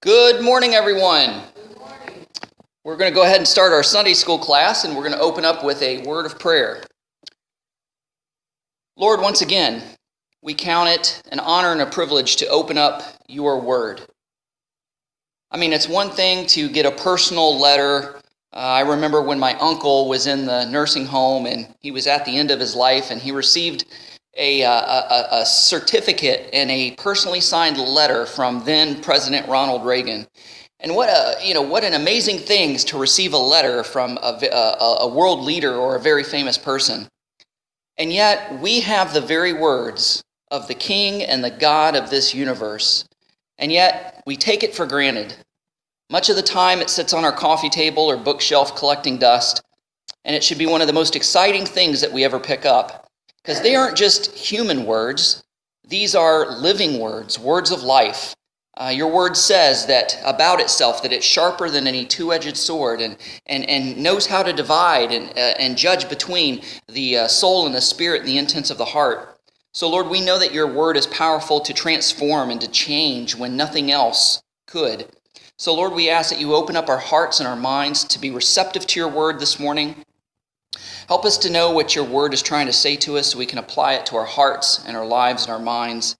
Good morning, everyone. We're going to go ahead and start our Sunday school class, and we're going to open up with a word of prayer. Lord, once again, we count it an honor and a privilege to open up your word. I mean, it's one thing to get a personal letter. Uh, I remember when my uncle was in the nursing home and he was at the end of his life, and he received a, uh, a, a, certificate and a personally signed letter from then President Ronald Reagan. And what a you know what an amazing thing is to receive a letter from a, a, a world leader or a very famous person. And yet we have the very words of the King and the God of this universe, and yet we take it for granted. Much of the time it sits on our coffee table or bookshelf collecting dust, and it should be one of the most exciting things that we ever pick up. Because they aren't just human words, these are living words, words of life. Uh, your word says that about itself that it's sharper than any two-edged sword and, and, and knows how to divide and, uh, and judge between the uh, soul and the spirit and the intents of the heart. So, Lord, we know that your word is powerful to transform and to change when nothing else could. So, Lord, we ask that you open up our hearts and our minds to be receptive to your word this morning. Help us to know what your word is trying to say to us so we can apply it to our hearts and our lives and our minds.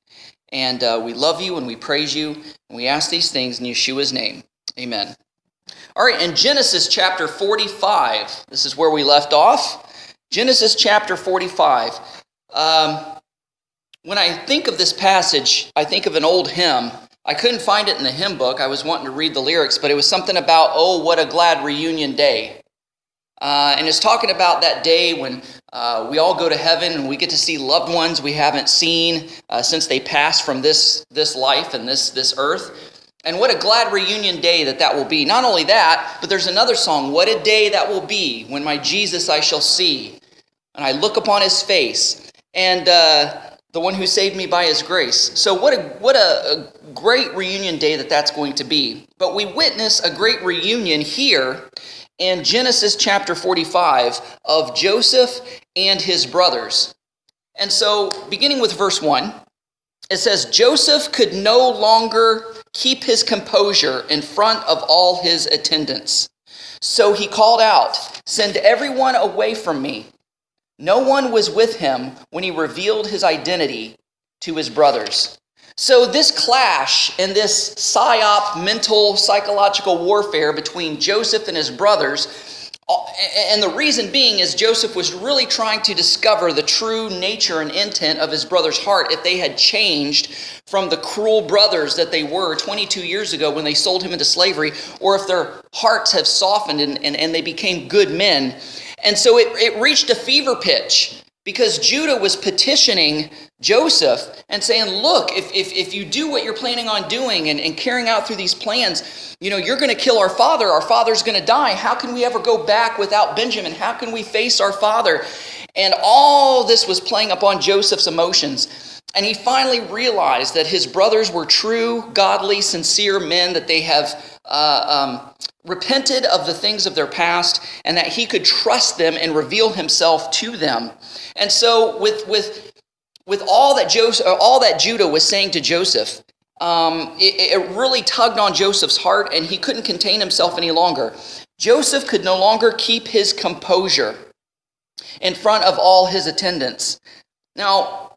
And uh, we love you and we praise you. And we ask these things in Yeshua's name. Amen. All right, in Genesis chapter 45, this is where we left off. Genesis chapter 45. Um, when I think of this passage, I think of an old hymn. I couldn't find it in the hymn book. I was wanting to read the lyrics, but it was something about, oh, what a glad reunion day. Uh, and it's talking about that day when uh, we all go to heaven and we get to see loved ones we haven't seen uh, since they passed from this, this life and this, this earth. And what a glad reunion day that that will be. Not only that, but there's another song, What a Day That Will Be When My Jesus I Shall See. And I look upon his face. And uh, the one who saved me by his grace. So, what a, what a, a great reunion day that that's going to be. But we witness a great reunion here in Genesis chapter 45 of Joseph and his brothers. And so, beginning with verse 1, it says Joseph could no longer keep his composure in front of all his attendants. So he called out, Send everyone away from me. No one was with him when he revealed his identity to his brothers. So, this clash and this psyop, mental, psychological warfare between Joseph and his brothers, uh, and the reason being is Joseph was really trying to discover the true nature and intent of his brother's heart if they had changed from the cruel brothers that they were 22 years ago when they sold him into slavery, or if their hearts have softened and, and, and they became good men. And so it, it reached a fever pitch because Judah was petitioning Joseph and saying, Look, if, if, if you do what you're planning on doing and, and carrying out through these plans, you know, you're going to kill our father. Our father's going to die. How can we ever go back without Benjamin? How can we face our father? And all this was playing upon Joseph's emotions. And he finally realized that his brothers were true, godly, sincere men, that they have uh, um, repented of the things of their past, and that he could trust them and reveal himself to them. And so, with, with, with all, that Joseph, all that Judah was saying to Joseph, um, it, it really tugged on Joseph's heart, and he couldn't contain himself any longer. Joseph could no longer keep his composure in front of all his attendants. Now,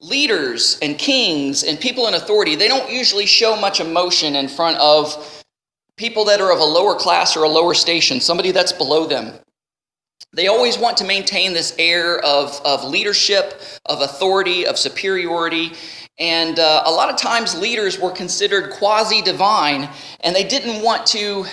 leaders and kings and people in authority, they don't usually show much emotion in front of people that are of a lower class or a lower station, somebody that's below them. They always want to maintain this air of, of leadership, of authority, of superiority. And uh, a lot of times leaders were considered quasi divine, and they didn't want to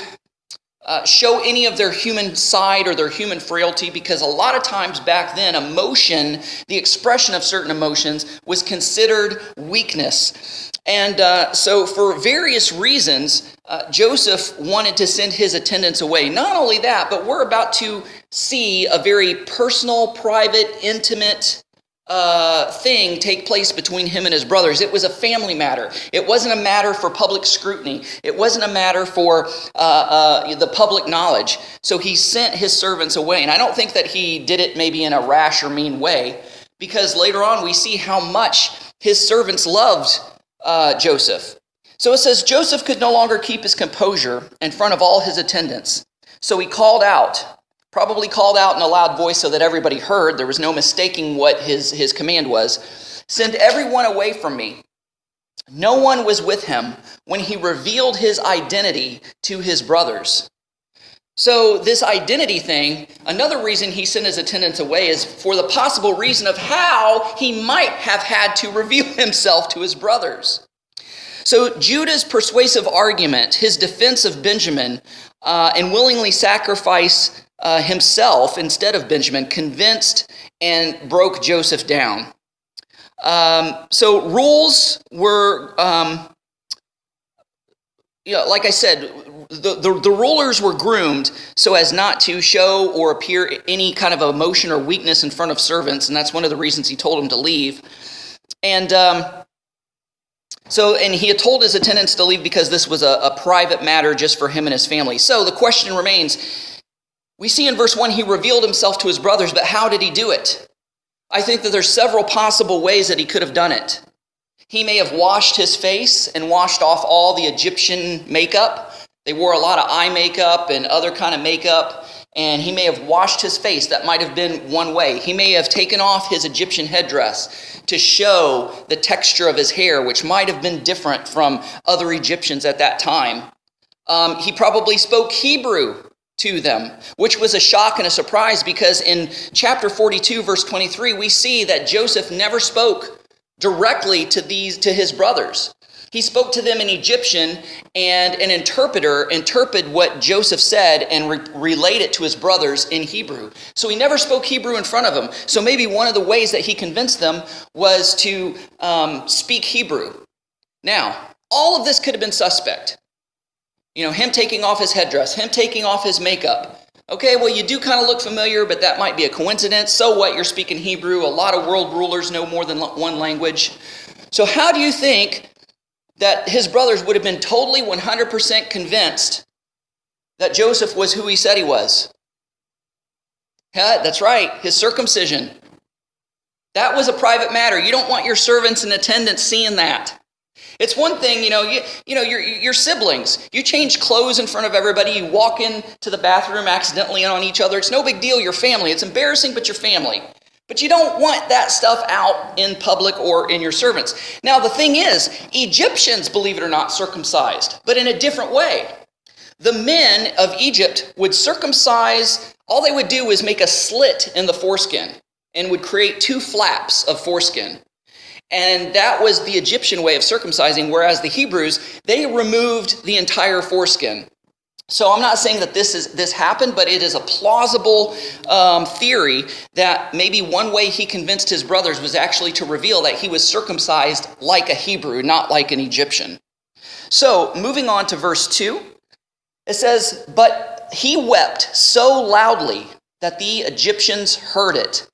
uh, show any of their human side or their human frailty because a lot of times back then, emotion, the expression of certain emotions, was considered weakness. And uh, so, for various reasons, uh, Joseph wanted to send his attendants away. Not only that, but we're about to see a very personal, private, intimate uh, thing take place between him and his brothers. It was a family matter. It wasn't a matter for public scrutiny. It wasn't a matter for uh, uh, the public knowledge. So he sent his servants away. And I don't think that he did it maybe in a rash or mean way, because later on we see how much his servants loved uh, Joseph. So it says Joseph could no longer keep his composure in front of all his attendants. So he called out, probably called out in a loud voice so that everybody heard. There was no mistaking what his, his command was Send everyone away from me. No one was with him when he revealed his identity to his brothers. So, this identity thing, another reason he sent his attendants away is for the possible reason of how he might have had to reveal himself to his brothers. So, Judah's persuasive argument, his defense of Benjamin, uh, and willingly sacrifice uh, himself instead of Benjamin, convinced and broke Joseph down. Um, so, rules were, um, you know, like I said, the, the, the, rulers were groomed so as not to show or appear any kind of emotion or weakness in front of servants, and that's one of the reasons he told them to leave. And um, so, and he had told his attendants to leave because this was a, a private matter just for him and his family. So the question remains we see in verse 1 he revealed himself to his brothers, but how did he do it? I think that there's several possible ways that he could have done it. He may have washed his face and washed off all the Egyptian makeup. They wore a lot of eye makeup and other kind of makeup, and he may have washed his face. That might have been one way. He may have taken off his Egyptian headdress to show the texture of his hair, which might have been different from other Egyptians at that time. Um, he probably spoke Hebrew to them, which was a shock and a surprise because in chapter 42, verse 23, we see that Joseph never spoke directly to these to his brothers. He spoke to them in Egyptian, and an interpreter interpreted what Joseph said and re- relayed it to his brothers in Hebrew. So he never spoke Hebrew in front of them. So maybe one of the ways that he convinced them was to um, speak Hebrew. Now, all of this could have been suspect. You know, him taking off his headdress, him taking off his makeup. Okay, well, you do kind of look familiar, but that might be a coincidence. So what? You're speaking Hebrew. A lot of world rulers know more than one language. So, how do you think that his brothers would have been totally 100% convinced that Joseph was who he said he was? Yeah, that's right, his circumcision. That was a private matter. You don't want your servants and attendants seeing that. It's one thing, you know, you, you know, your, your siblings, you change clothes in front of everybody, you walk into the bathroom accidentally on each other. It's no big deal, your family. It's embarrassing, but your family. But you don't want that stuff out in public or in your servants. Now, the thing is, Egyptians, believe it or not, circumcised, but in a different way. The men of Egypt would circumcise, all they would do is make a slit in the foreskin and would create two flaps of foreskin. And that was the Egyptian way of circumcising, whereas the Hebrews, they removed the entire foreskin. So I'm not saying that this is this happened, but it is a plausible um, theory that maybe one way he convinced his brothers was actually to reveal that he was circumcised like a Hebrew, not like an Egyptian. So moving on to verse two, it says, "But he wept so loudly that the Egyptians heard it,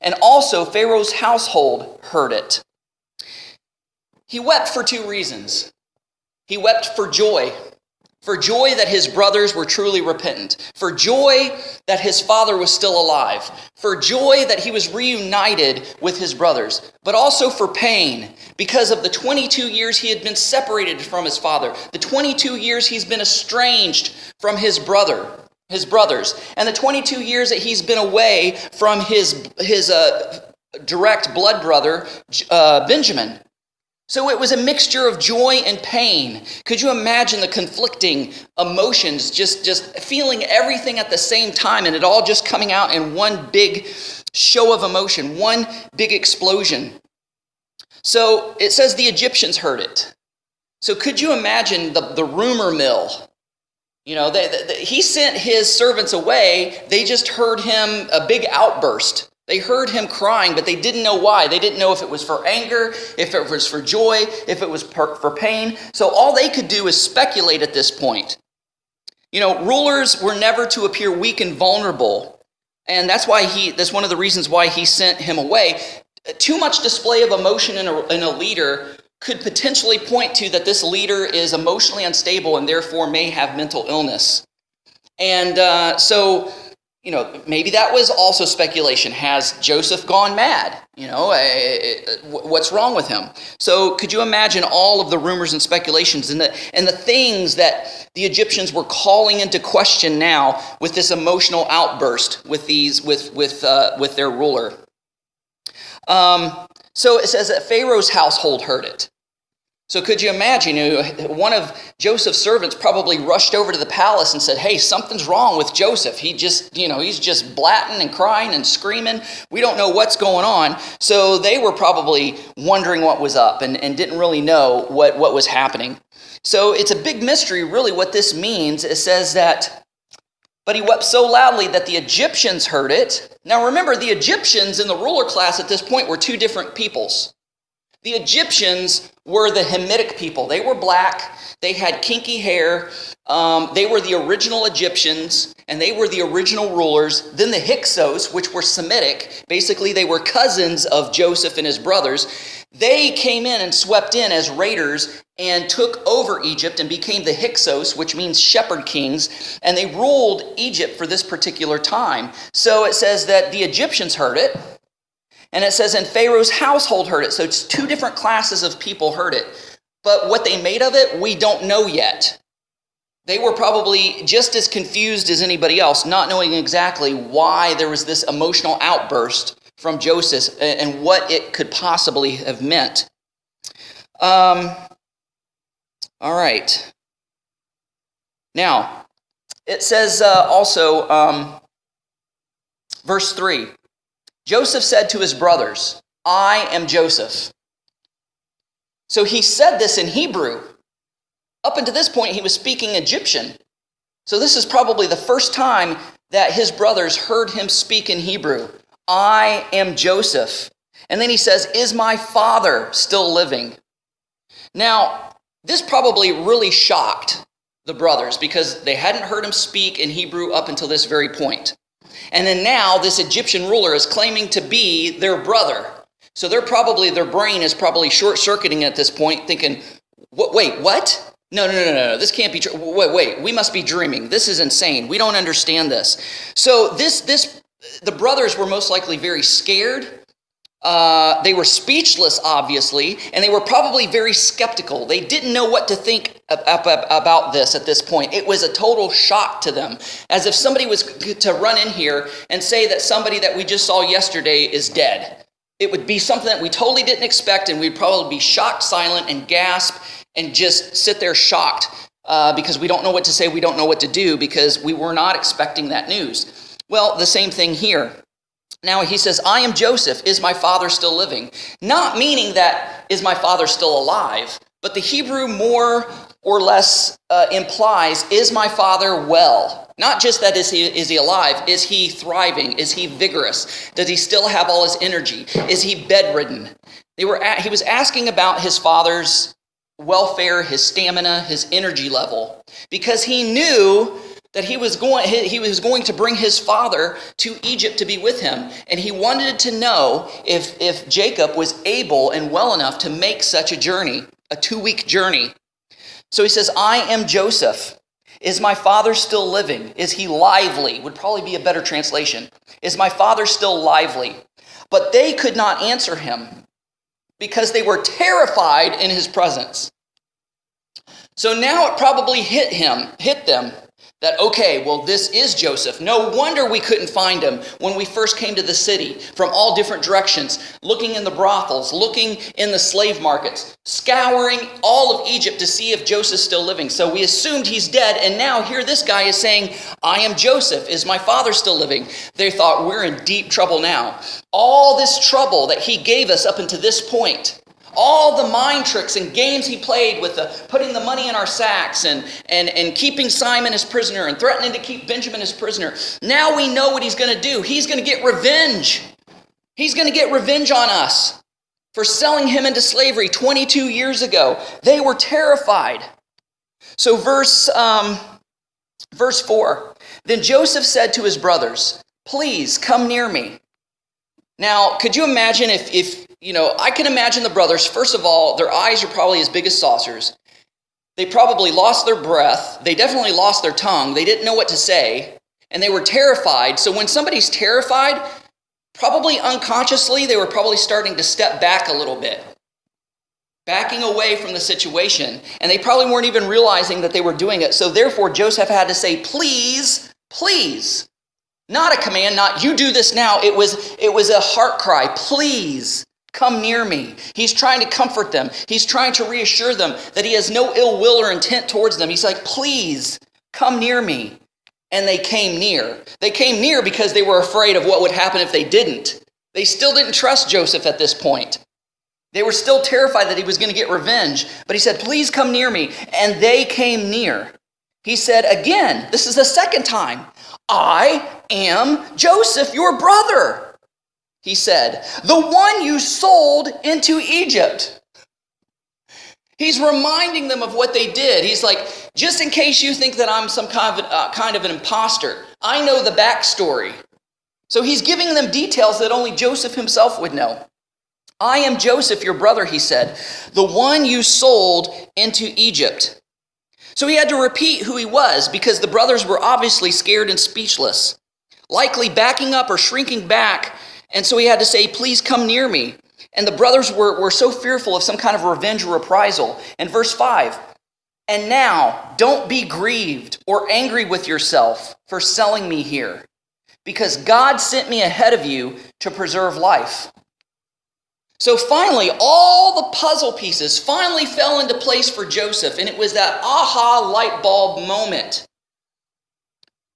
and also Pharaoh's household heard it." He wept for two reasons. He wept for joy, for joy that his brothers were truly repentant, for joy that his father was still alive, for joy that he was reunited with his brothers, but also for pain because of the 22 years he had been separated from his father, the 22 years he's been estranged from his brother, his brothers, and the 22 years that he's been away from his his uh, direct blood brother uh, Benjamin. So it was a mixture of joy and pain. Could you imagine the conflicting emotions, just, just feeling everything at the same time and it all just coming out in one big show of emotion, one big explosion? So it says the Egyptians heard it. So could you imagine the, the rumor mill? You know, they, they, he sent his servants away. They just heard him a big outburst. They heard him crying, but they didn't know why. They didn't know if it was for anger, if it was for joy, if it was for pain. So all they could do is speculate at this point. You know, rulers were never to appear weak and vulnerable. And that's why he, that's one of the reasons why he sent him away. Too much display of emotion in a, in a leader could potentially point to that this leader is emotionally unstable and therefore may have mental illness. And uh, so you know, maybe that was also speculation. Has Joseph gone mad? You know, what's wrong with him? So, could you imagine all of the rumors and speculations and the, and the things that the Egyptians were calling into question now with this emotional outburst with these with with uh, with their ruler? Um, so it says that Pharaoh's household heard it. So could you imagine, one of Joseph's servants probably rushed over to the palace and said, "Hey, something's wrong with Joseph. He just, you know, he's just blatting and crying and screaming. We don't know what's going on." So they were probably wondering what was up and, and didn't really know what, what was happening. So it's a big mystery, really, what this means. It says that, but he wept so loudly that the Egyptians heard it. Now remember, the Egyptians in the ruler class at this point were two different peoples. The Egyptians were the Hamitic people. They were black, they had kinky hair, um, they were the original Egyptians, and they were the original rulers. Then the Hyksos, which were Semitic, basically they were cousins of Joseph and his brothers, they came in and swept in as raiders and took over Egypt and became the Hyksos, which means shepherd kings, and they ruled Egypt for this particular time. So it says that the Egyptians heard it. And it says, and Pharaoh's household heard it. So it's two different classes of people heard it. But what they made of it, we don't know yet. They were probably just as confused as anybody else, not knowing exactly why there was this emotional outburst from Joseph and what it could possibly have meant. Um, all right. Now, it says uh, also, um, verse 3 Joseph said to his brothers, I am Joseph. So he said this in Hebrew. Up until this point, he was speaking Egyptian. So this is probably the first time that his brothers heard him speak in Hebrew. I am Joseph. And then he says, Is my father still living? Now, this probably really shocked the brothers because they hadn't heard him speak in Hebrew up until this very point. And then now this Egyptian ruler is claiming to be their brother. So they're probably, their brain is probably short circuiting at this point, thinking, wait, what? No, no, no, no, no. This can't be true. Wait, wait. We must be dreaming. This is insane. We don't understand this. So this, this, the brothers were most likely very scared uh, they were speechless, obviously, and they were probably very skeptical. They didn't know what to think about this at this point. It was a total shock to them, as if somebody was to run in here and say that somebody that we just saw yesterday is dead. It would be something that we totally didn't expect, and we'd probably be shocked, silent, and gasp and just sit there shocked uh, because we don't know what to say, we don't know what to do because we were not expecting that news. Well, the same thing here. Now he says, I am Joseph. Is my father still living? Not meaning that, is my father still alive? But the Hebrew more or less uh, implies, is my father well? Not just that is he, is he alive, is he thriving? Is he vigorous? Does he still have all his energy? Is he bedridden? They were at, he was asking about his father's welfare, his stamina, his energy level, because he knew that he was going he was going to bring his father to Egypt to be with him. And he wanted to know if if Jacob was able and well enough to make such a journey a 2 week journey. So he says I am Joseph. Is my father still living? Is he lively? Would probably be a better translation. Is my father still lively? But they could not answer him because they were terrified in his presence. So now it probably hit him hit them that, okay, well, this is Joseph. No wonder we couldn't find him when we first came to the city from all different directions, looking in the brothels, looking in the slave markets, scouring all of Egypt to see if Joseph's still living. So we assumed he's dead, and now here this guy is saying, I am Joseph. Is my father still living? They thought, we're in deep trouble now. All this trouble that he gave us up until this point all the mind tricks and games he played with the, putting the money in our sacks and, and, and keeping Simon as prisoner and threatening to keep Benjamin as prisoner. Now we know what he's going to do. He's going to get revenge. He's going to get revenge on us for selling him into slavery 22 years ago. They were terrified. So, verse, um, verse 4 Then Joseph said to his brothers, Please come near me. Now, could you imagine if, if you know, I can imagine the brothers, first of all, their eyes are probably as big as saucers. They probably lost their breath. They definitely lost their tongue. They didn't know what to say. and they were terrified. So when somebody's terrified, probably unconsciously, they were probably starting to step back a little bit, backing away from the situation. And they probably weren't even realizing that they were doing it. So therefore, Joseph had to say, Please, please. Not a command, not you do this now. It was, it was a heart cry. Please come near me. He's trying to comfort them. He's trying to reassure them that he has no ill will or intent towards them. He's like, please come near me and they came near. They came near because they were afraid of what would happen if they didn't. They still didn't trust Joseph at this point. They were still terrified that he was going to get revenge, but he said, Please come near me. And they came near. He said, Again, this is the second time, I am Joseph, your brother. He said, The one you sold into Egypt. He's reminding them of what they did. He's like, just in case you think that I'm some kind of, uh, kind of an imposter, I know the backstory. So he's giving them details that only Joseph himself would know. I am Joseph, your brother, he said, the one you sold into Egypt. So he had to repeat who he was because the brothers were obviously scared and speechless, likely backing up or shrinking back. And so he had to say, Please come near me. And the brothers were, were so fearful of some kind of revenge or reprisal. And verse 5 And now don't be grieved or angry with yourself for selling me here, because God sent me ahead of you to preserve life. So finally, all the puzzle pieces finally fell into place for Joseph, and it was that aha light bulb moment.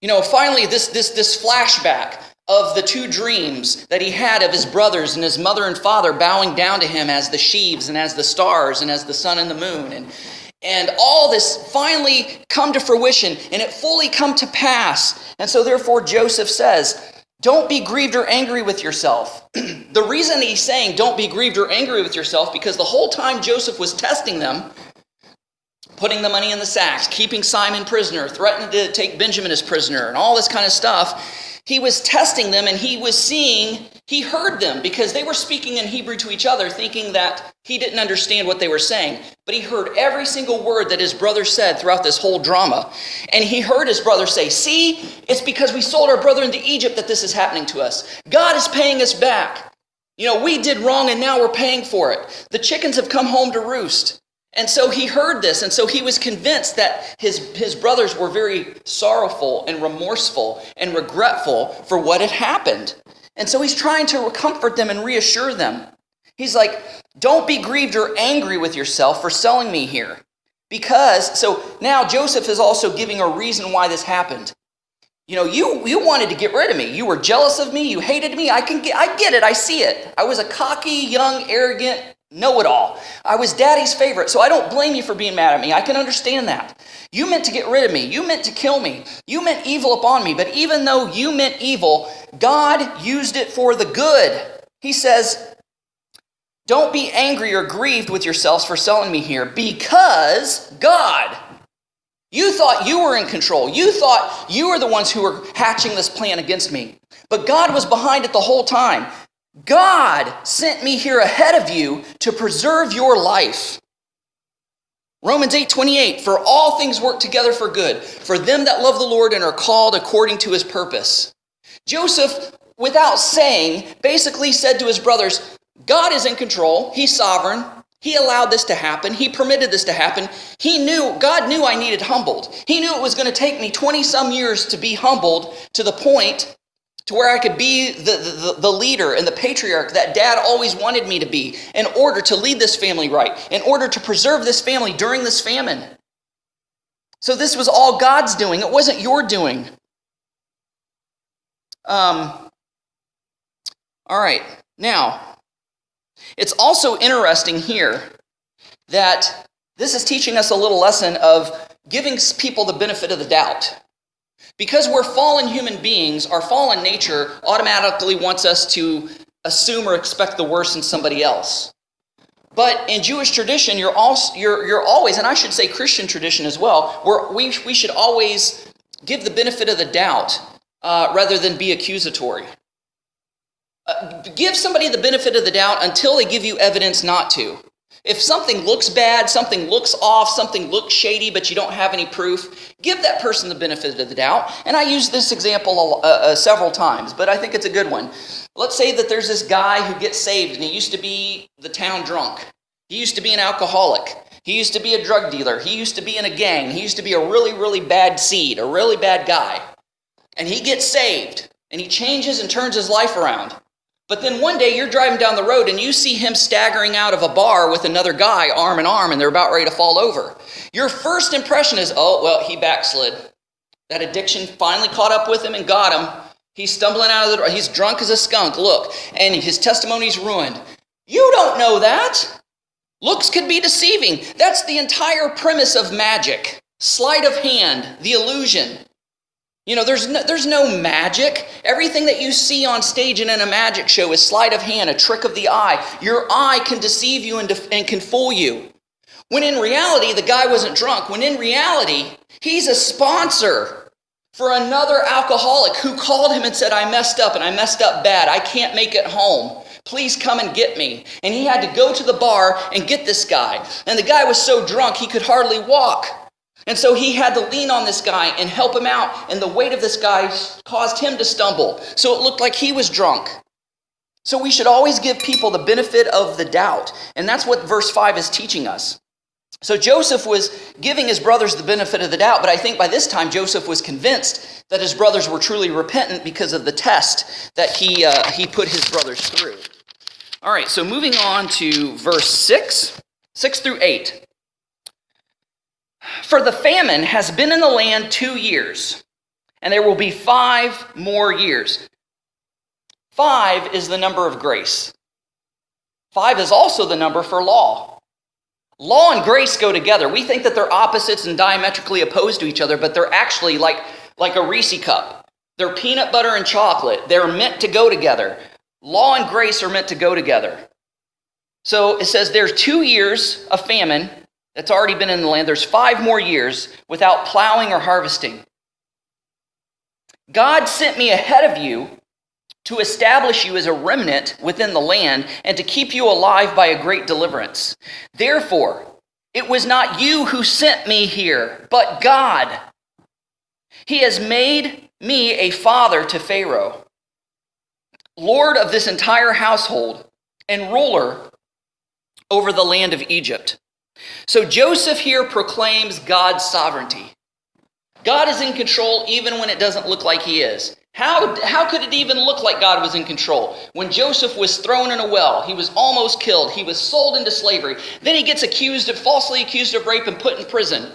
You know, finally, this, this, this flashback of the two dreams that he had of his brothers and his mother and father bowing down to him as the sheaves and as the stars and as the sun and the moon. And and all this finally come to fruition and it fully come to pass. And so therefore joseph says don't be grieved or angry with yourself. The reason he's saying don't be grieved or angry with yourself because the whole time joseph was testing them putting the money in the sacks keeping simon prisoner threatening to take benjamin as prisoner and all this kind of stuff he was testing them and he was seeing, he heard them because they were speaking in Hebrew to each other, thinking that he didn't understand what they were saying. But he heard every single word that his brother said throughout this whole drama. And he heard his brother say, See, it's because we sold our brother into Egypt that this is happening to us. God is paying us back. You know, we did wrong and now we're paying for it. The chickens have come home to roost. And so he heard this, and so he was convinced that his, his brothers were very sorrowful and remorseful and regretful for what had happened. And so he's trying to comfort them and reassure them. He's like, Don't be grieved or angry with yourself for selling me here. Because, so now Joseph is also giving a reason why this happened. You know, you, you wanted to get rid of me. You were jealous of me. You hated me. I can get, I get it. I see it. I was a cocky, young, arrogant, know it all. I was daddy's favorite, so I don't blame you for being mad at me. I can understand that. You meant to get rid of me. You meant to kill me. You meant evil upon me. But even though you meant evil, God used it for the good. He says, Don't be angry or grieved with yourselves for selling me here because God. You thought you were in control. You thought you were the ones who were hatching this plan against me. But God was behind it the whole time. God sent me here ahead of you to preserve your life. Romans 8 28, for all things work together for good, for them that love the Lord and are called according to his purpose. Joseph, without saying, basically said to his brothers, God is in control, he's sovereign. He allowed this to happen. He permitted this to happen. He knew, God knew I needed humbled. He knew it was going to take me 20 some years to be humbled to the point to where I could be the, the, the, leader and the patriarch that dad always wanted me to be in order to lead this family right, in order to preserve this family during this famine. So this was all God's doing, it wasn't your doing. Um, all right, now, it's also interesting here that this is teaching us a little lesson of giving people the benefit of the doubt. Because we're fallen human beings, our fallen nature automatically wants us to assume or expect the worst in somebody else. But in Jewish tradition, you're, also, you're, you're always, and I should say Christian tradition as well, where we, we should always give the benefit of the doubt uh, rather than be accusatory. Uh, give somebody the benefit of the doubt until they give you evidence not to. If something looks bad, something looks off, something looks shady, but you don't have any proof, give that person the benefit of the doubt. And I use this example uh, uh, several times, but I think it's a good one. Let's say that there's this guy who gets saved and he used to be the town drunk. He used to be an alcoholic. He used to be a drug dealer. He used to be in a gang. He used to be a really, really bad seed, a really bad guy. And he gets saved and he changes and turns his life around. But then one day you're driving down the road and you see him staggering out of a bar with another guy arm in arm and they're about ready to fall over. Your first impression is, oh, well, he backslid. That addiction finally caught up with him and got him. He's stumbling out of the. He's drunk as a skunk. Look, and his testimony's ruined. You don't know that. Looks could be deceiving. That's the entire premise of magic sleight of hand, the illusion. You know, there's no, there's no magic. Everything that you see on stage and in a magic show is sleight of hand, a trick of the eye. Your eye can deceive you and, def- and can fool you. When in reality, the guy wasn't drunk. When in reality, he's a sponsor for another alcoholic who called him and said, I messed up and I messed up bad. I can't make it home. Please come and get me. And he had to go to the bar and get this guy. And the guy was so drunk he could hardly walk. And so he had to lean on this guy and help him out, and the weight of this guy caused him to stumble. So it looked like he was drunk. So we should always give people the benefit of the doubt. And that's what verse 5 is teaching us. So Joseph was giving his brothers the benefit of the doubt, but I think by this time Joseph was convinced that his brothers were truly repentant because of the test that he, uh, he put his brothers through. All right, so moving on to verse 6, 6 through 8. For the famine has been in the land two years, and there will be five more years. Five is the number of grace. Five is also the number for law. Law and grace go together. We think that they're opposites and diametrically opposed to each other, but they're actually like, like a Reese cup. They're peanut butter and chocolate. They're meant to go together. Law and grace are meant to go together. So it says there's two years of famine that's already been in the land. There's five more years without plowing or harvesting. God sent me ahead of you to establish you as a remnant within the land and to keep you alive by a great deliverance. Therefore, it was not you who sent me here, but God. He has made me a father to Pharaoh, Lord of this entire household, and ruler over the land of Egypt. So Joseph here proclaims God's sovereignty. God is in control even when it doesn't look like he is. How, how could it even look like God was in control? When Joseph was thrown in a well, he was almost killed, he was sold into slavery. Then he gets accused of falsely accused of rape and put in prison.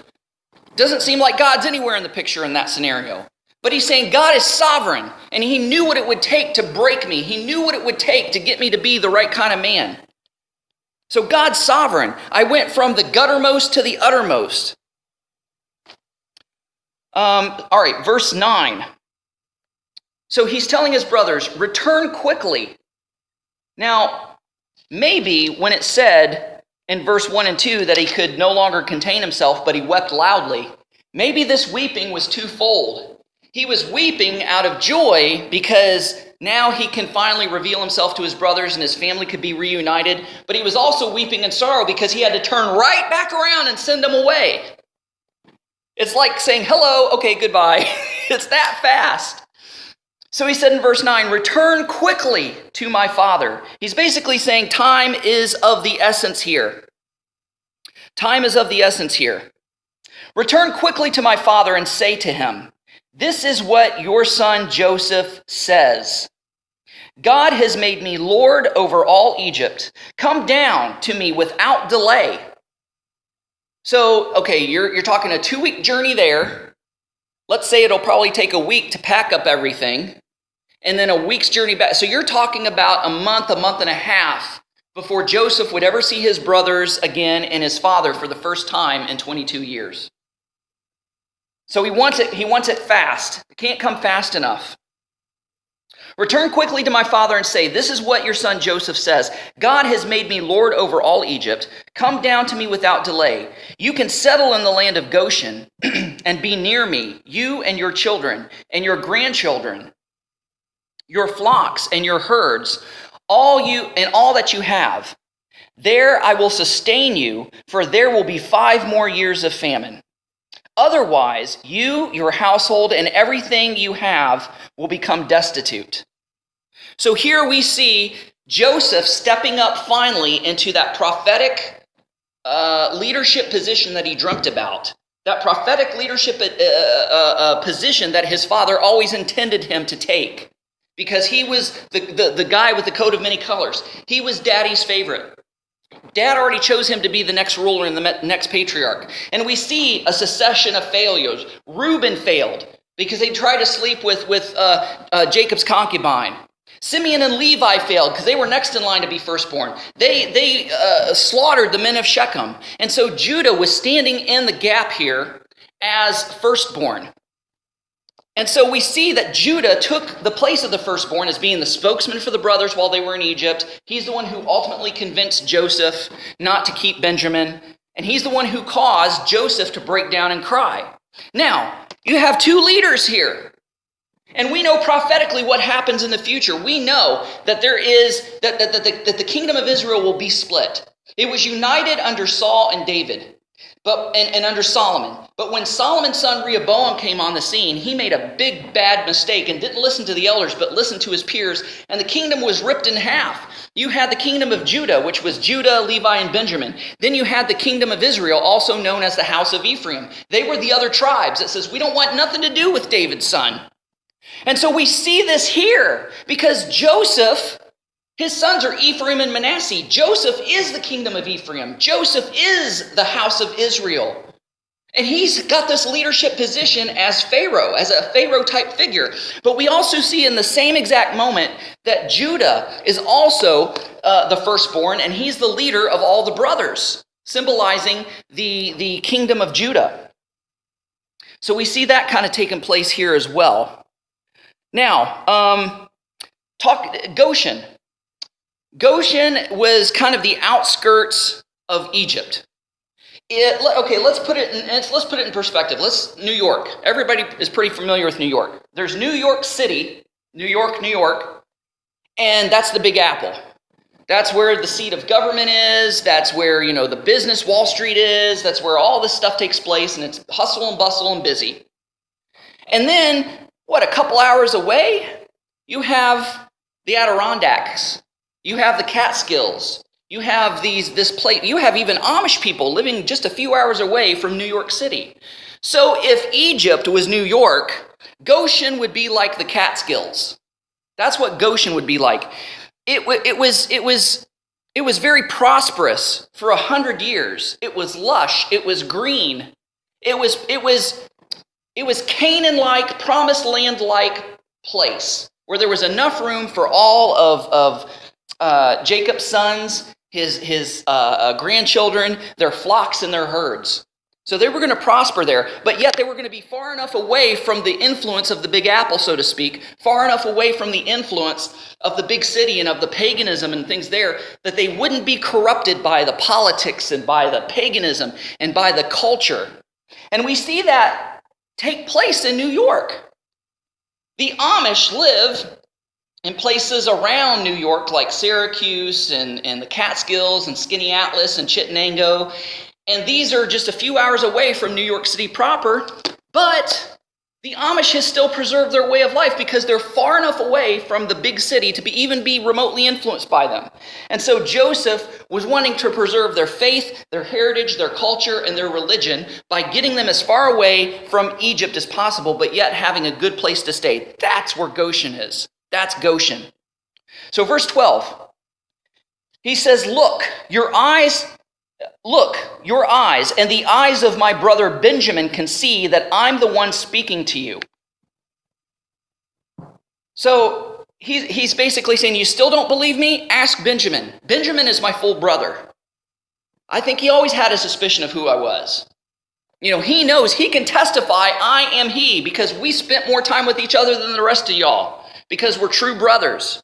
Doesn't seem like God's anywhere in the picture in that scenario. But he's saying God is sovereign, and he knew what it would take to break me. He knew what it would take to get me to be the right kind of man. So God's sovereign. I went from the guttermost to the uttermost. Um, all right, verse 9. So he's telling his brothers, return quickly. Now, maybe when it said in verse 1 and 2 that he could no longer contain himself, but he wept loudly, maybe this weeping was twofold. He was weeping out of joy because now he can finally reveal himself to his brothers and his family could be reunited. But he was also weeping in sorrow because he had to turn right back around and send them away. It's like saying, hello, okay, goodbye. it's that fast. So he said in verse 9, Return quickly to my father. He's basically saying, Time is of the essence here. Time is of the essence here. Return quickly to my father and say to him, this is what your son Joseph says God has made me Lord over all Egypt. Come down to me without delay. So, okay, you're, you're talking a two week journey there. Let's say it'll probably take a week to pack up everything, and then a week's journey back. So, you're talking about a month, a month and a half before Joseph would ever see his brothers again and his father for the first time in 22 years. So he wants it, he wants it fast. It can't come fast enough. Return quickly to my father and say, This is what your son Joseph says God has made me Lord over all Egypt. Come down to me without delay. You can settle in the land of Goshen and be near me, you and your children and your grandchildren, your flocks and your herds, all you and all that you have. There I will sustain you, for there will be five more years of famine. Otherwise, you, your household, and everything you have will become destitute. So here we see Joseph stepping up finally into that prophetic uh, leadership position that he dreamt about. That prophetic leadership uh, uh, uh, position that his father always intended him to take. Because he was the, the, the guy with the coat of many colors. He was daddy's favorite. Dad already chose him to be the next ruler and the next patriarch. And we see a succession of failures. Reuben failed because they tried to sleep with, with uh, uh, Jacob's concubine. Simeon and Levi failed because they were next in line to be firstborn. They, they uh, slaughtered the men of Shechem. And so Judah was standing in the gap here as firstborn. And so we see that Judah took the place of the firstborn as being the spokesman for the brothers while they were in Egypt. He's the one who ultimately convinced Joseph not to keep Benjamin. And he's the one who caused Joseph to break down and cry. Now, you have two leaders here. And we know prophetically what happens in the future. We know that there is, that, that, that, the, that the kingdom of Israel will be split. It was united under Saul and David. But and, and, under Solomon. But when Solomon's son Rehoboam came on the scene, he made a big bad mistake and didn't listen to the elders, but listened to his peers, and the kingdom was ripped in half. You had the kingdom of Judah, which was Judah, Levi, and Benjamin. Then you had the kingdom of Israel, also known as the house of Ephraim. They were the other tribes that says, We don't want nothing to do with David's son. And so we see this here because Joseph his sons are Ephraim and Manasseh. Joseph is the kingdom of Ephraim. Joseph is the house of Israel. And he's got this leadership position as Pharaoh, as a Pharaoh type figure. But we also see in the same exact moment that Judah is also uh, the firstborn, and he's the leader of all the brothers, symbolizing the, the kingdom of Judah. So we see that kind of taking place here as well. Now, um, talk Goshen. Goshen was kind of the outskirts of Egypt. It, okay, let's put it in, let's put it in perspective. Let's New York. Everybody is pretty familiar with New York. There's New York City, New York, New York, and that's the Big Apple. That's where the seat of government is. That's where you know the business Wall Street is. That's where all this stuff takes place, and it's hustle and bustle and busy. And then, what? A couple hours away, you have the Adirondacks, you have the Catskills. You have these this plate. You have even Amish people living just a few hours away from New York City. So if Egypt was New York, Goshen would be like the Catskills. That's what Goshen would be like. It, it was it was it was very prosperous for a hundred years. It was lush. It was green. It was it was it was Canaan-like, promised land-like place where there was enough room for all of, of uh, Jacob's sons, his, his uh, uh, grandchildren, their flocks and their herds. So they were going to prosper there, but yet they were going to be far enough away from the influence of the Big Apple, so to speak, far enough away from the influence of the big city and of the paganism and things there, that they wouldn't be corrupted by the politics and by the paganism and by the culture. And we see that take place in New York. The Amish live in places around New York, like Syracuse and, and the Catskills and Skaneateles and Chittenango. And these are just a few hours away from New York City proper, but the Amish has still preserved their way of life because they're far enough away from the big city to be, even be remotely influenced by them. And so Joseph was wanting to preserve their faith, their heritage, their culture, and their religion by getting them as far away from Egypt as possible, but yet having a good place to stay. That's where Goshen is. That's Goshen. So, verse 12, he says, Look, your eyes, look, your eyes, and the eyes of my brother Benjamin can see that I'm the one speaking to you. So, he's, basically saying, You still don't believe me? Ask Benjamin. Benjamin is my full brother. I think he always had a suspicion of who I was. You know, he knows he can testify, I am he, because we spent more time with each other than the rest of y'all because we're true brothers.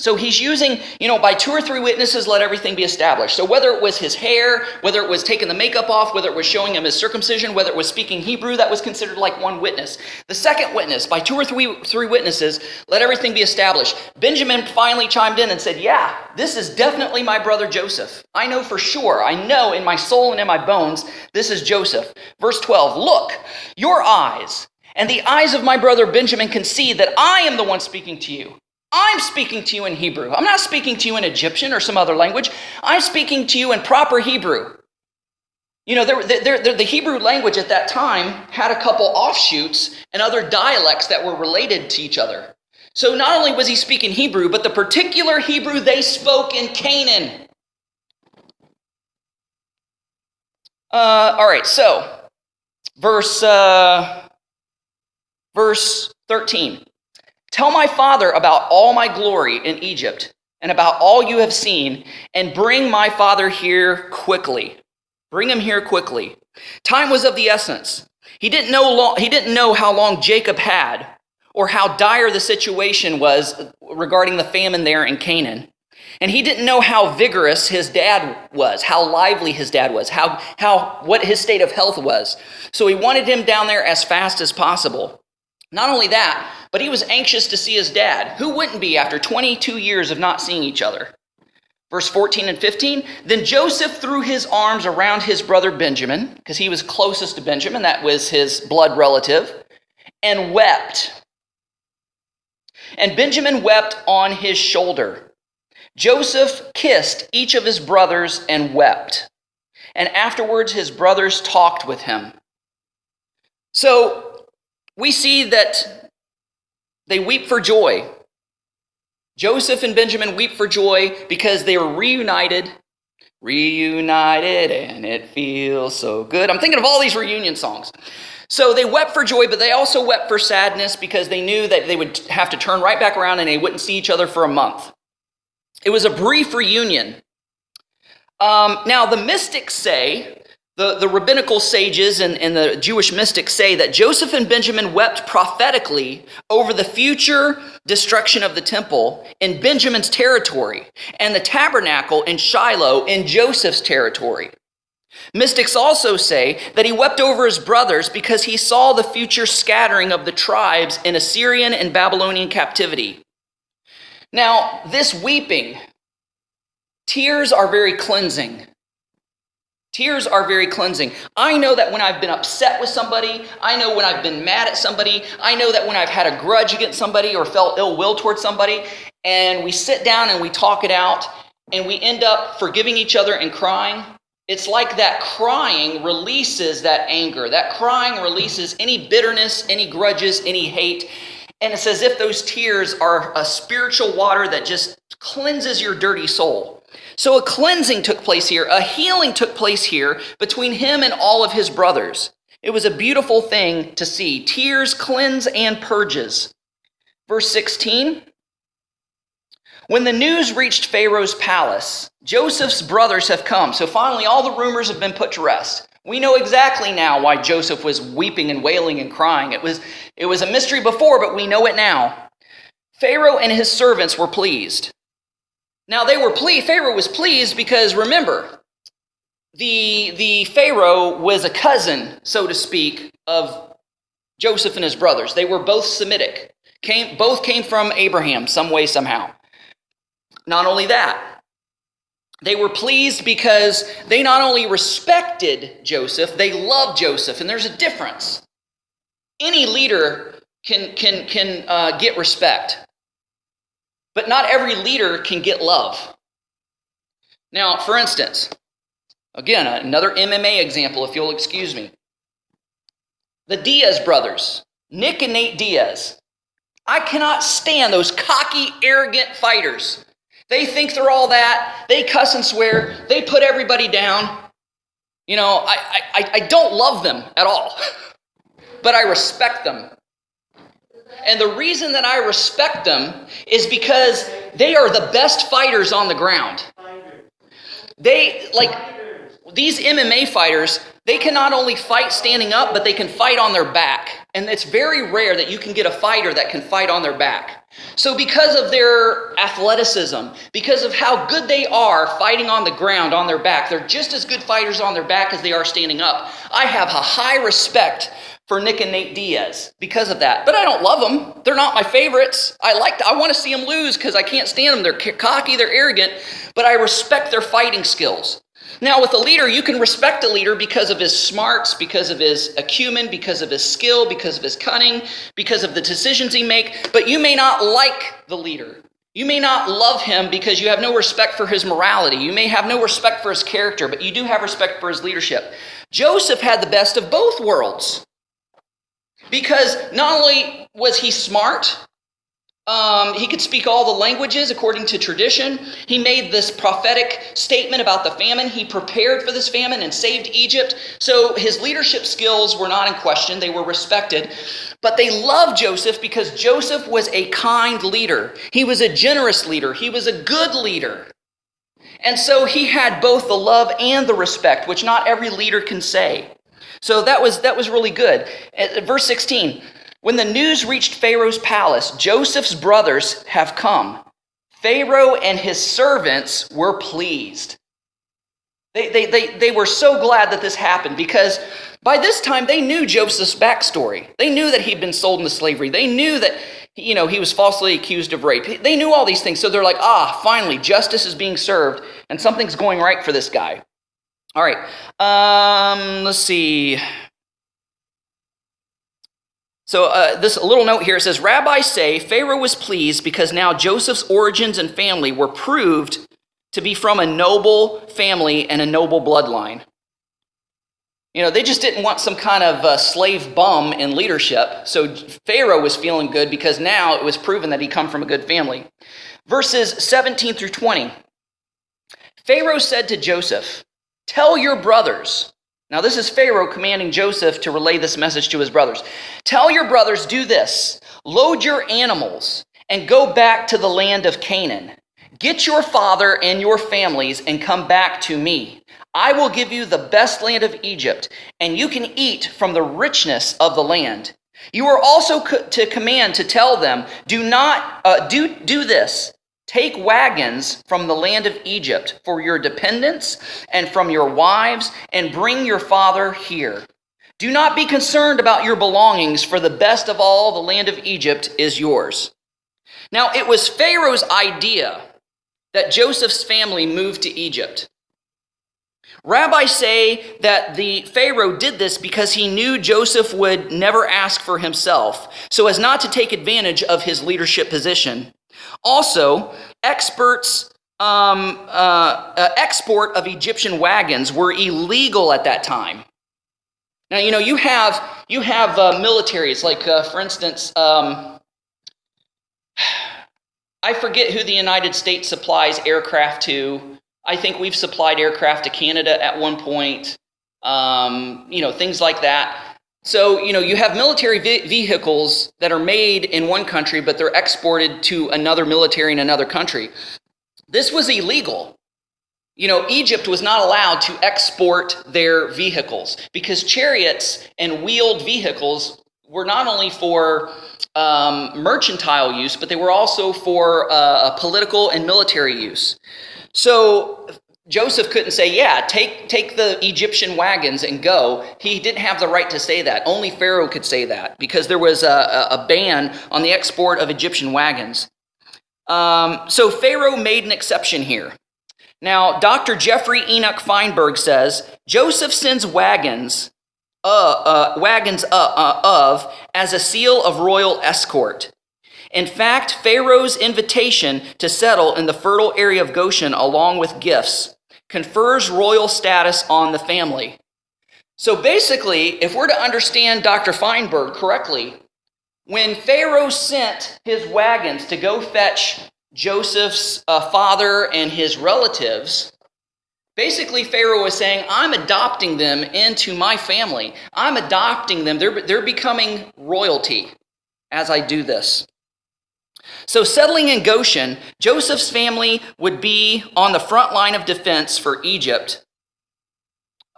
So he's using, you know, by two or three witnesses, let everything be established. So whether it was his hair, whether it was taking the makeup off, whether it was showing him his circumcision, whether it was speaking Hebrew, that was considered like one witness. The second witness, by two or three, three witnesses, let everything be established. Benjamin finally chimed in and said, Yeah, this is definitely my brother Joseph. I know for sure. I know in my soul and in my bones, this is Joseph. Verse 12 Look, your eyes and the eyes of my brother Benjamin can see that I am the one speaking to you. I'm speaking to you in Hebrew. I'm not speaking to you in Egyptian or some other language. I'm speaking to you in proper Hebrew. You know, there, there, there, the Hebrew language at that time had a couple offshoots and other dialects that were related to each other. So not only was he speaking Hebrew, but the particular Hebrew they spoke in Canaan. Uh, all right, so verse uh, verse 13. Tell my father about all my glory in Egypt and about all you have seen, and bring my father here quickly. Bring him here quickly. Time was of the essence. He didn't know long, he didn't know how long Jacob had or how dire the situation was regarding the famine there in Canaan. And he didn't know how vigorous his dad was, how lively his dad was, how, how what his state of health was. So he wanted him down there as fast as possible. Not only that, but he was anxious to see his dad. Who wouldn't be after 22 years of not seeing each other? Verse 14 and 15 Then Joseph threw his arms around his brother Benjamin, because he was closest to Benjamin, that was his blood relative, and wept. And Benjamin wept on his shoulder. Joseph kissed each of his brothers and wept. And afterwards his brothers talked with him. So we see that they weep for joy. Joseph and Benjamin weep for joy because they were reunited, reunited, and it feels so good. I'm thinking of all these reunion songs. So they wept for joy, but they also wept for sadness because they knew that they would have to turn right back around and they wouldn't see each other for a month. It was a brief reunion. Um, now, the mystics say the, the rabbinical sages and, and the Jewish mystics say that Joseph and Benjamin wept prophetically over the future destruction of the temple in Benjamin's territory and the tabernacle in Shiloh in Joseph's territory. Mystics also say that he wept over his brothers because he saw the future scattering of the tribes in Assyrian and Babylonian captivity. Now, this weeping, tears are very cleansing. Tears are very cleansing. I know that when I've been upset with somebody, I know when I've been mad at somebody, I know that when I've had a grudge against somebody or felt ill will towards somebody, and we sit down and we talk it out, and we end up forgiving each other and crying, it's like that crying releases that anger. That crying releases any bitterness, any grudges, any hate. And it's as if those tears are a spiritual water that just cleanses your dirty soul. So a cleansing took place here, a healing took place here between him and all of his brothers. It was a beautiful thing to see. Tears cleanse and purges. Verse 16 When the news reached Pharaoh's palace, Joseph's brothers have come. So finally, all the rumors have been put to rest. We know exactly now why Joseph was weeping and wailing and crying. It was, it was a mystery before, but we know it now. Pharaoh and his servants were pleased. Now they were pleased, Pharaoh was pleased because remember, the, the Pharaoh was a cousin, so to speak, of Joseph and his brothers. They were both Semitic. Came, both came from Abraham, some way, somehow. Not only that, they were pleased because they not only respected Joseph, they loved Joseph. And there's a difference. Any leader can, can, can uh, get respect. But not every leader can get love. Now, for instance, again, another MMA example, if you'll excuse me. The Diaz brothers, Nick and Nate Diaz. I cannot stand those cocky, arrogant fighters. They think they're all that. They cuss and swear. They put everybody down. You know, I, I, I don't love them at all, but I respect them and the reason that I respect them is because they are the best fighters on the ground. They, like, these MMA fighters, They can not only fight standing up, but they can fight on their back. And it's very rare that you can get a fighter that can fight on their back. So, because of their athleticism, because of how good they are fighting on the ground on their back, they're just as good fighters on their back as they are standing up. I have a high respect for Nick and Nate Diaz because of that. But I don't love them. They're not my favorites. I like to, I want to see them lose because I can't stand them. They're cocky, they're arrogant, but I respect their fighting skills. Now, with a leader, you can respect a leader because of his smarts, because of his acumen, because of his skill, because of his cunning, because of the decisions he makes, but you may not like the leader. You may not love him because you have no respect for his morality. You may have no respect for his character, but you do have respect for his leadership. Joseph had the best of both worlds. Because not only was he smart, um, he could speak all the languages according to tradition. He made this prophetic statement about the famine. He prepared for this famine and saved Egypt. So his leadership skills were not in question, they were respected. But they loved Joseph because Joseph was a kind leader, he was a generous leader, he was a good leader. And so he had both the love and the respect, which not every leader can say. So that was that was really good. Verse 16. When the news reached Pharaoh's palace, Joseph's brothers have come. Pharaoh and his servants were pleased. They, they, they, they were so glad that this happened because by this time they knew Joseph's backstory. They knew that he'd been sold into slavery. They knew that you know he was falsely accused of rape. They knew all these things. So they're like, ah, finally, justice is being served and something's going right for this guy. All right. Um, let's see. So, uh, this little note here says Rabbis say Pharaoh was pleased because now Joseph's origins and family were proved to be from a noble family and a noble bloodline. You know, they just didn't want some kind of uh, slave bum in leadership. So Pharaoh was feeling good because now it was proven that he come from a good family. Verses 17 through 20. Pharaoh said to Joseph, Tell your brothers. Now, this is Pharaoh commanding Joseph to relay this message to his brothers. Tell your brothers, do this load your animals and go back to the land of Canaan. Get your father and your families and come back to me. I will give you the best land of Egypt, and you can eat from the richness of the land. You are also to command to tell them, do not uh, do do this. Take wagons from the land of Egypt for your dependents and from your wives, and bring your father here. Do not be concerned about your belongings, for the best of all the land of Egypt is yours. Now, it was Pharaoh's idea that Joseph's family moved to Egypt. Rabbis say that the Pharaoh did this because he knew Joseph would never ask for himself, so as not to take advantage of his leadership position. Also, experts um, uh, uh, export of Egyptian wagons were illegal at that time. Now you know you have you have uh, militaries like, uh, for instance, um, I forget who the United States supplies aircraft to. I think we've supplied aircraft to Canada at one point. Um, you know things like that. So, you know, you have military ve- vehicles that are made in one country, but they're exported to another military in another country. This was illegal. You know, Egypt was not allowed to export their vehicles because chariots and wheeled vehicles were not only for um, mercantile use, but they were also for uh, political and military use. So Joseph couldn't say, Yeah, take, take the Egyptian wagons and go. He didn't have the right to say that. Only Pharaoh could say that because there was a, a ban on the export of Egyptian wagons. Um, so Pharaoh made an exception here. Now, Dr. Jeffrey Enoch Feinberg says Joseph sends wagons, uh, uh, wagons uh, uh of as a seal of royal escort. In fact, Pharaoh's invitation to settle in the fertile area of Goshen along with gifts confers royal status on the family. So basically, if we're to understand Dr. Feinberg correctly, when Pharaoh sent his wagons to go fetch Joseph's uh, father and his relatives, basically Pharaoh was saying, I'm adopting them into my family. I'm adopting them. They're, they're becoming royalty as I do this. So, settling in Goshen, Joseph's family would be on the front line of defense for Egypt.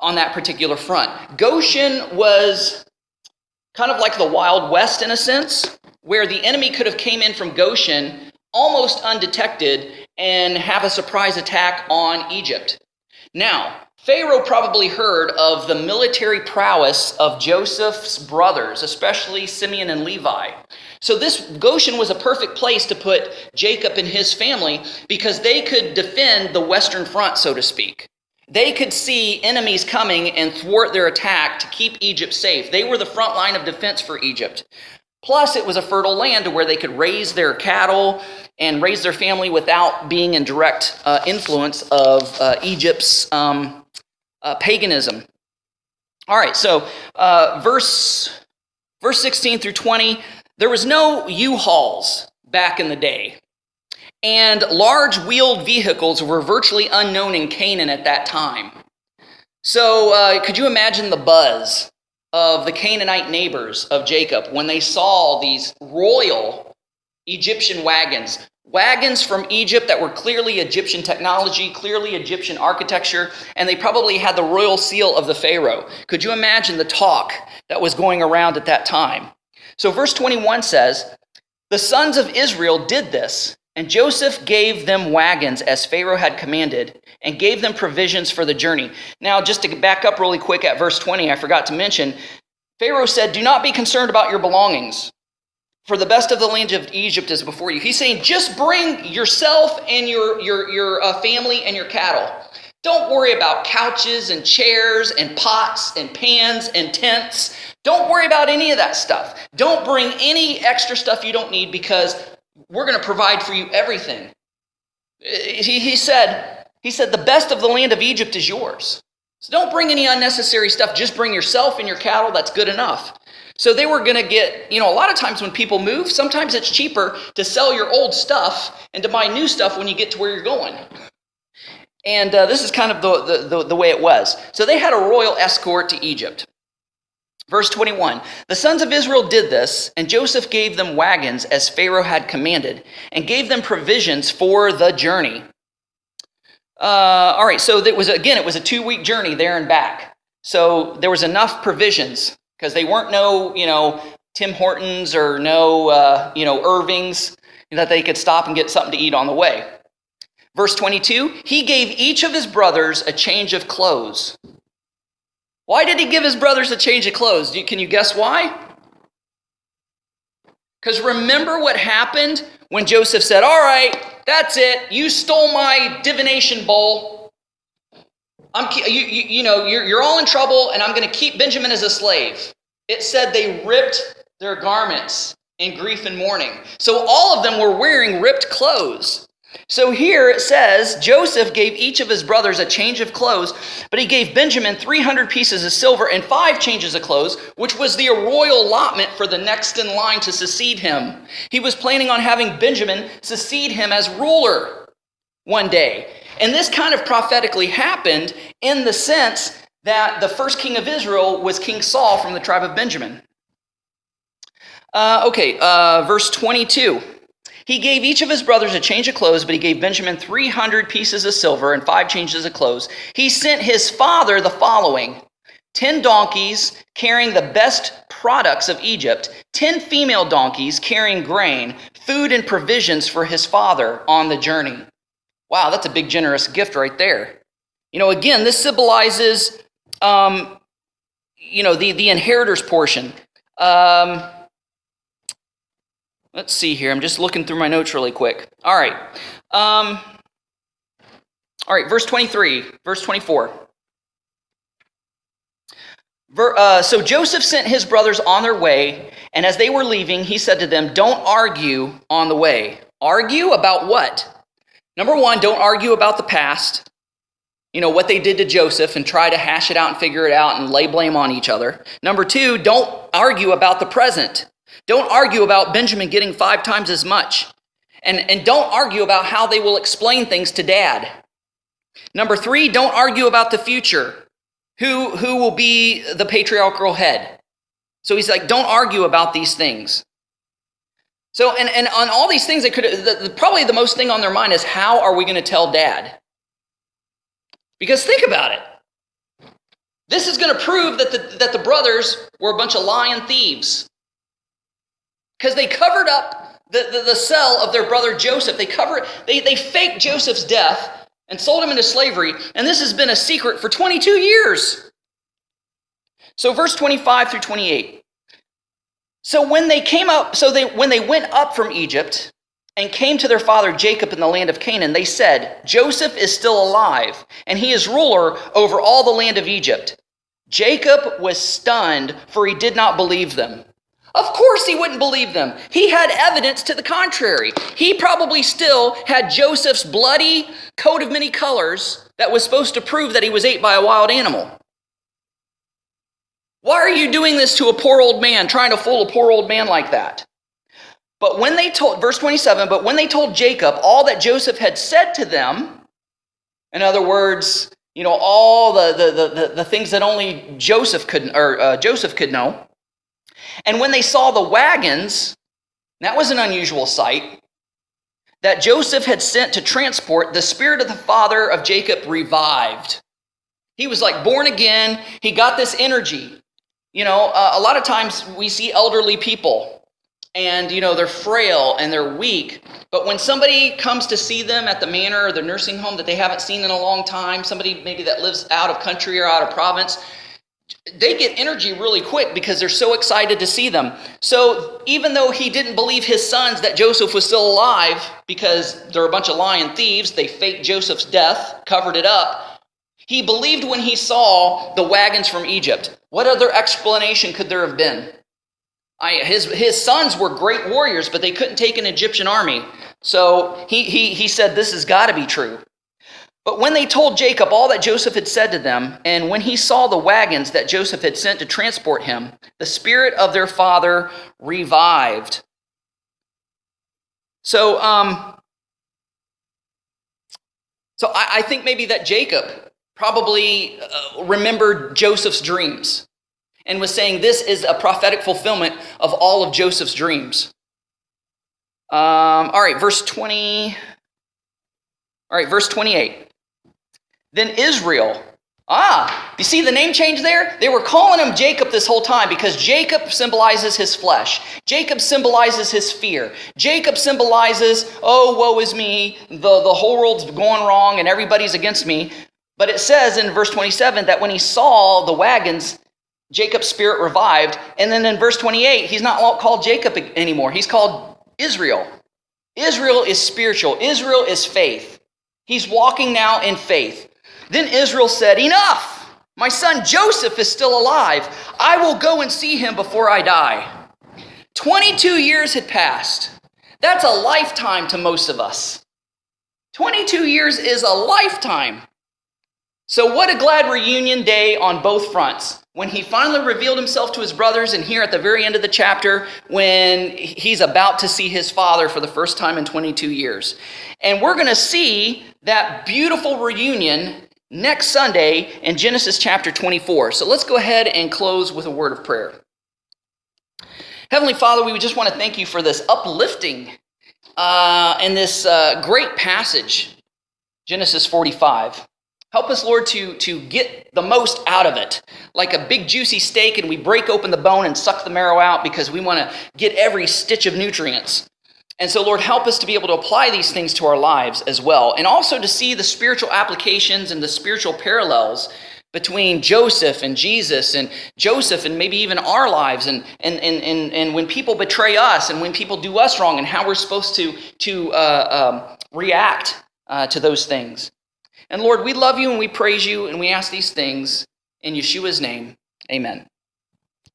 on that particular front. Goshen was kind of like the Wild West in a sense, where the enemy could have came in from Goshen almost undetected and have a surprise attack on Egypt. Now, Pharaoh probably heard of the military prowess of Joseph's brothers, especially Simeon and Levi. So, this Goshen was a perfect place to put Jacob and his family because they could defend the Western Front, so to speak. They could see enemies coming and thwart their attack to keep Egypt safe. They were the front line of defense for Egypt. Plus, it was a fertile land to where they could raise their cattle and raise their family without being in direct uh, influence of uh, Egypt's um, uh, paganism. All right, so uh, verse verse 16 through 20, there was no U-Hauls back in the day. And large wheeled vehicles were virtually unknown in Canaan at that time. So, uh, could you imagine the buzz of the Canaanite neighbors of Jacob when they saw these royal Egyptian wagons? Wagons from Egypt that were clearly Egyptian technology, clearly Egyptian architecture, and they probably had the royal seal of the Pharaoh. Could you imagine the talk that was going around at that time? So, verse 21 says, The sons of Israel did this and Joseph gave them wagons as Pharaoh had commanded, and gave them provisions for the journey. Now, just to back up really quick at verse 20, I forgot to mention Pharaoh said, Do not be concerned about your belongings, for the best of the land of Egypt is before you. He's saying, Just bring yourself and your, your, your uh, family and your cattle. Don't worry about couches and chairs and pots and pans and tents. Don't worry about any of that stuff. Don't bring any extra stuff you don't need because we're going to provide for you everything. He, he said, he said, the best of the land of Egypt is yours. So don't bring any unnecessary stuff. Just bring yourself and your cattle. That's good enough. So they were going to get, you know, a lot of times when people move, sometimes it's cheaper to sell your old stuff and to buy new stuff when you get to where you're going. And uh, this is kind of the, the, the way it was. So they had a royal escort to Egypt. Verse 21 The sons of Israel did this, and Joseph gave them wagons as Pharaoh had commanded, and gave them provisions for the journey. Uh, all right, so it was again, it was a two week journey there and back. So there was enough provisions because they weren't no, you know, Tim Hortons or no, uh, you know, Irvings that they could stop and get something to eat on the way. Verse 22 He gave each of his brothers a change of clothes why did he give his brothers a change of clothes? Can you guess why? Because remember what happened when Joseph said, All right, that's it. You stole my divination bowl. I'm, you, you, you know, you're, you're all in trouble, and I'm going to keep Benjamin as a slave. It said they ripped their garments in grief and mourning. So all of them were wearing ripped clothes. So here it says Joseph gave each of his brothers a change of clothes, but he gave Benjamin 300 pieces of silver and five changes of clothes, which was the royal allotment for the next in line to succeed him. He was planning on having Benjamin succeed him as ruler one day. And this kind of prophetically happened in the sense that the first king of Israel was King Saul from the tribe of Benjamin. Uh, okay, uh, verse 22. He gave each of his brothers a change of clothes, but he gave Benjamin 300 pieces of silver and five changes of clothes. He sent his father the following 10 donkeys carrying the best products of Egypt, 10 female donkeys carrying grain, food, and provisions for his father on the journey. Wow, that's a big, generous gift right there. You know, again, this symbolizes, um, you know, the, the inheritors portion. Um, Let's see here. I'm just looking through my notes really quick. All right. Um, all right, verse 23, verse 24. Ver, uh, so Joseph sent his brothers on their way, and as they were leaving, he said to them, Don't argue on the way. Argue about what? Number one, don't argue about the past. You know, what they did to Joseph and try to hash it out and figure it out and lay blame on each other. Number two, don't argue about the present. Don't argue about Benjamin getting five times as much. And, and don't argue about how they will explain things to dad. Number three, don't argue about the future. Who, who will be the patriarchal head? So he's like, don't argue about these things. So, and, and on all these things, they could the, the, probably the most thing on their mind is how are we going to tell dad? Because think about it. This is going to prove that the, that the brothers were a bunch of lying thieves. Because they covered up the, the, the cell of their brother Joseph. They cover they, they faked Joseph's death and sold him into slavery. And this has been a secret for 22 years. So verse 25 through 28. So when they came up, so they when they went up from Egypt and came to their father Jacob in the land of Canaan, they said, Joseph is still alive, and he is ruler over all the land of Egypt. Jacob was stunned, for he did not believe them. Of course, he wouldn't believe them. He had evidence to the contrary. He probably still had Joseph's bloody coat of many colors that was supposed to prove that he was ate by a wild animal. Why are you doing this to a poor old man, trying to fool a poor old man like that? But when they told, verse 27, but when they told Jacob all that Joseph had said to them, in other words, you know, all the, the, the, the things that only Joseph could, or uh, Joseph could know, and when they saw the wagons, that was an unusual sight, that Joseph had sent to transport, the spirit of the father of Jacob revived. He was like born again. He got this energy. You know, uh, a lot of times we see elderly people and you know they're frail and they're weak but when somebody comes to see them at the manor or the nursing home that they haven't seen in a long time somebody maybe that lives out of country or out of province they get energy really quick because they're so excited to see them. So even though he didn't believe his sons that Joseph was still alive because they're a bunch of lying thieves, they faked Joseph's death, covered it up. He believed when he saw the wagons from Egypt. What other explanation could there have been? I, his, his sons were great warriors, but they couldn't take an Egyptian army. So he, he, he said, This has got to be true. But when they told Jacob all that Joseph had said to them, and when he saw the wagons that Joseph had sent to transport him, the spirit of their father revived. So, um, so I, I think maybe that Jacob probably uh, remembered Joseph's dreams and was saying this is a prophetic fulfillment of all of Joseph's dreams. Um, all right, verse 20. All right, verse 28. Then Israel. Ah, you see the name change there? They were calling him Jacob this whole time because Jacob symbolizes his flesh. Jacob symbolizes his fear. Jacob symbolizes, oh, woe is me, the, the whole world's going wrong and everybody's against me. But it says in verse 27 that when he saw the wagons, Jacob's spirit revived. And then in verse 28, he's not called Jacob anymore. He's called Israel. Israel is spiritual, Israel is faith. He's walking now in faith. Then Israel said, Enough! My son Joseph is still alive. I will go and see him before I die. 22 years had passed. That's a lifetime to most of us. 22 years is a lifetime. So, what a glad reunion day on both fronts. When he finally revealed himself to his brothers, and here at the very end of the chapter, when he's about to see his father for the first time in 22 years. And we're going to see that beautiful reunion next Sunday in Genesis chapter 24. So let's go ahead and close with a word of prayer. Heavenly Father, we just want to thank you for this uplifting uh, and this uh, great passage, Genesis 45. Help us, Lord, to, to get the most out of it. Like a big juicy steak, and we break open the bone and suck the marrow out because we want to get every stitch of nutrients. And so, Lord, help us to be able to apply these things to our lives as well, and also to see the spiritual applications and the spiritual parallels between Joseph and Jesus and Joseph and maybe even our lives and, and, and, and, and when people betray us and when people do us wrong and how we're supposed to, to uh, um, react uh, to those things. And Lord, we love you and we praise you and we ask these things in Yeshua's name. Amen.